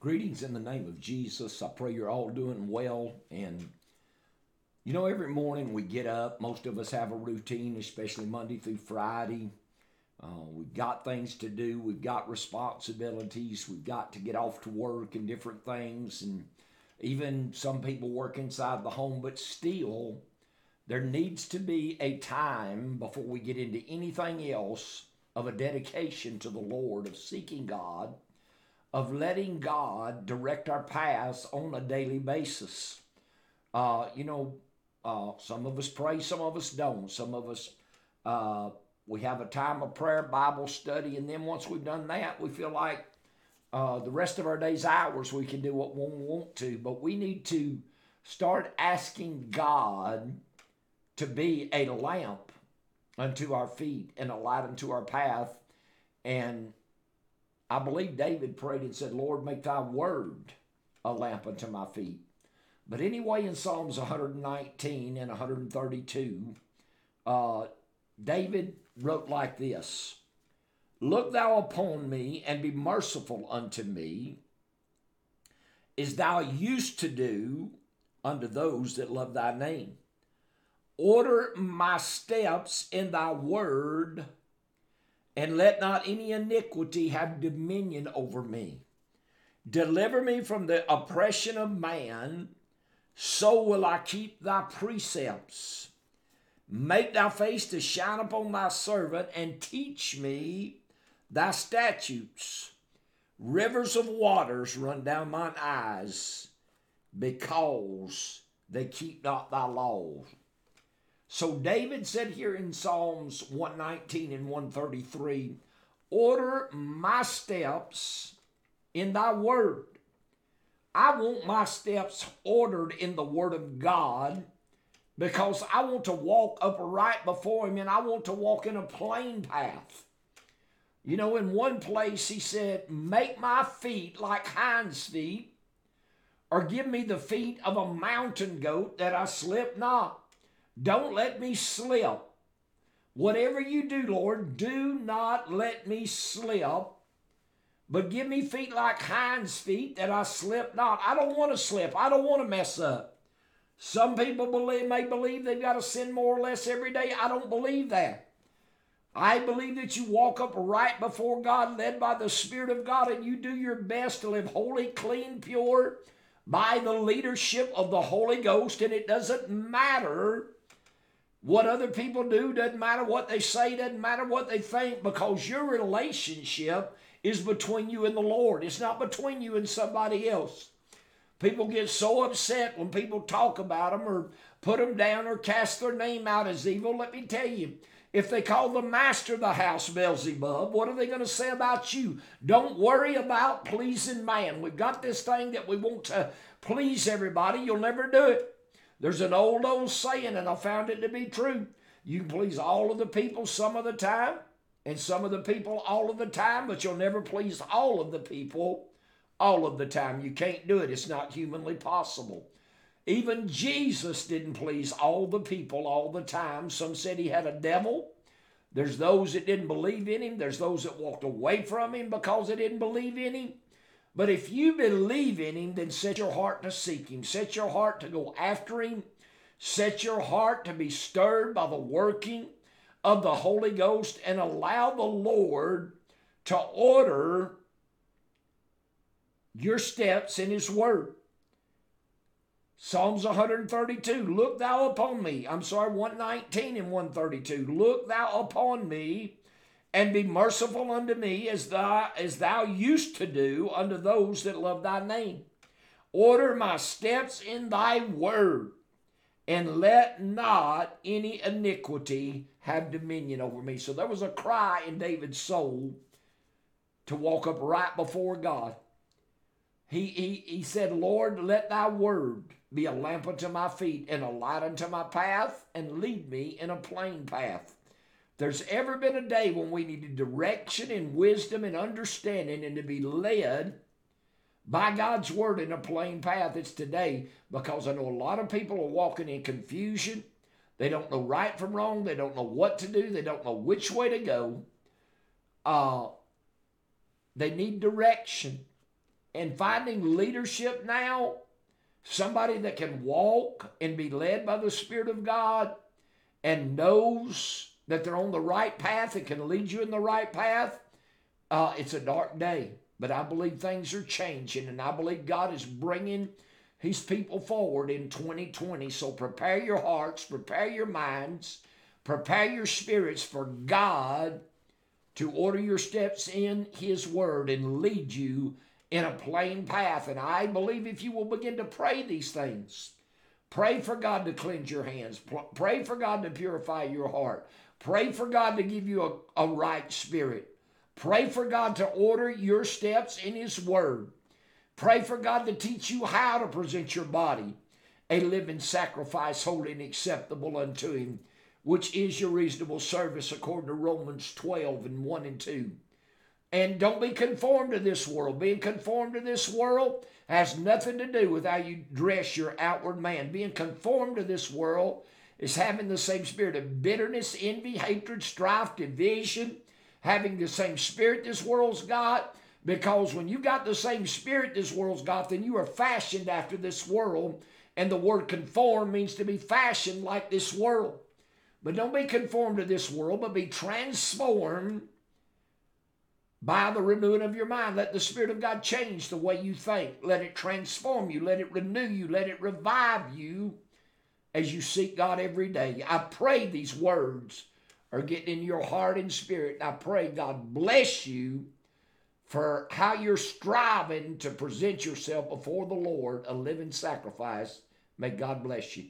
Greetings in the name of Jesus. I pray you're all doing well. And you know, every morning we get up, most of us have a routine, especially Monday through Friday. Uh, we've got things to do, we've got responsibilities, we've got to get off to work and different things. And even some people work inside the home, but still, there needs to be a time before we get into anything else of a dedication to the Lord, of seeking God of letting God direct our paths on a daily basis. Uh, you know, uh, some of us pray, some of us don't. Some of us, uh, we have a time of prayer, Bible study, and then once we've done that, we feel like uh, the rest of our day's hours we can do what we want to. But we need to start asking God to be a lamp unto our feet and a light unto our path. And I believe David prayed and said, Lord, make thy word a lamp unto my feet. But anyway, in Psalms 119 and 132, uh, David wrote like this Look thou upon me and be merciful unto me, as thou used to do unto those that love thy name. Order my steps in thy word and let not any iniquity have dominion over me. Deliver me from the oppression of man, so will I keep thy precepts. Make thy face to shine upon thy servant, and teach me thy statutes. Rivers of waters run down mine eyes, because they keep not thy laws. So David said here in Psalms 119 and 133 Order my steps in thy word. I want my steps ordered in the word of God because I want to walk upright before him and I want to walk in a plain path. You know, in one place he said, Make my feet like hinds' feet, or give me the feet of a mountain goat that I slip not. Don't let me slip. Whatever you do, Lord, do not let me slip. But give me feet like hinds' feet that I slip not. I don't want to slip. I don't want to mess up. Some people believe, may believe they've got to sin more or less every day. I don't believe that. I believe that you walk up right before God, led by the Spirit of God, and you do your best to live holy, clean, pure by the leadership of the Holy Ghost. And it doesn't matter what other people do doesn't matter what they say, doesn't matter what they think, because your relationship is between you and the Lord. It's not between you and somebody else. People get so upset when people talk about them or put them down or cast their name out as evil. Let me tell you, if they call the master of the house Beelzebub, what are they going to say about you? Don't worry about pleasing man. We've got this thing that we want to please everybody. You'll never do it. There's an old, old saying, and I found it to be true. You can please all of the people some of the time, and some of the people all of the time, but you'll never please all of the people all of the time. You can't do it, it's not humanly possible. Even Jesus didn't please all the people all the time. Some said he had a devil. There's those that didn't believe in him. There's those that walked away from him because they didn't believe in him. But if you believe in him, then set your heart to seek him. Set your heart to go after him. Set your heart to be stirred by the working of the Holy Ghost and allow the Lord to order your steps in his word. Psalms 132, look thou upon me. I'm sorry, 119 and 132. Look thou upon me and be merciful unto me as thou, as thou used to do unto those that love thy name. Order my steps in thy word, and let not any iniquity have dominion over me. So there was a cry in David's soul to walk up right before God. He, he, he said, Lord, let thy word be a lamp unto my feet and a light unto my path, and lead me in a plain path there's ever been a day when we needed direction and wisdom and understanding and to be led by God's word in a plain path, it's today because I know a lot of people are walking in confusion. They don't know right from wrong. They don't know what to do. They don't know which way to go. Uh, they need direction. and finding leadership now, somebody that can walk and be led by the Spirit of God and knows that they're on the right path and can lead you in the right path, uh, it's a dark day. But I believe things are changing, and I believe God is bringing His people forward in 2020. So prepare your hearts, prepare your minds, prepare your spirits for God to order your steps in His Word and lead you in a plain path. And I believe if you will begin to pray these things, pray for God to cleanse your hands, pray for God to purify your heart, pray for God to give you a, a right spirit. Pray for God to order your steps in His Word. Pray for God to teach you how to present your body a living sacrifice, holy and acceptable unto Him, which is your reasonable service, according to Romans 12 and 1 and 2. And don't be conformed to this world. Being conformed to this world has nothing to do with how you dress your outward man. Being conformed to this world is having the same spirit of bitterness, envy, hatred, strife, division, having the same spirit this world's got. Because when you got the same spirit this world's got, then you are fashioned after this world. And the word conform means to be fashioned like this world. But don't be conformed to this world, but be transformed by the renewing of your mind. Let the Spirit of God change the way you think. Let it transform you. Let it renew you. Let it revive you as you seek God every day. I pray these words are getting in your heart and spirit. I pray God bless you for how you're striving to present yourself before the Lord a living sacrifice. May God bless you.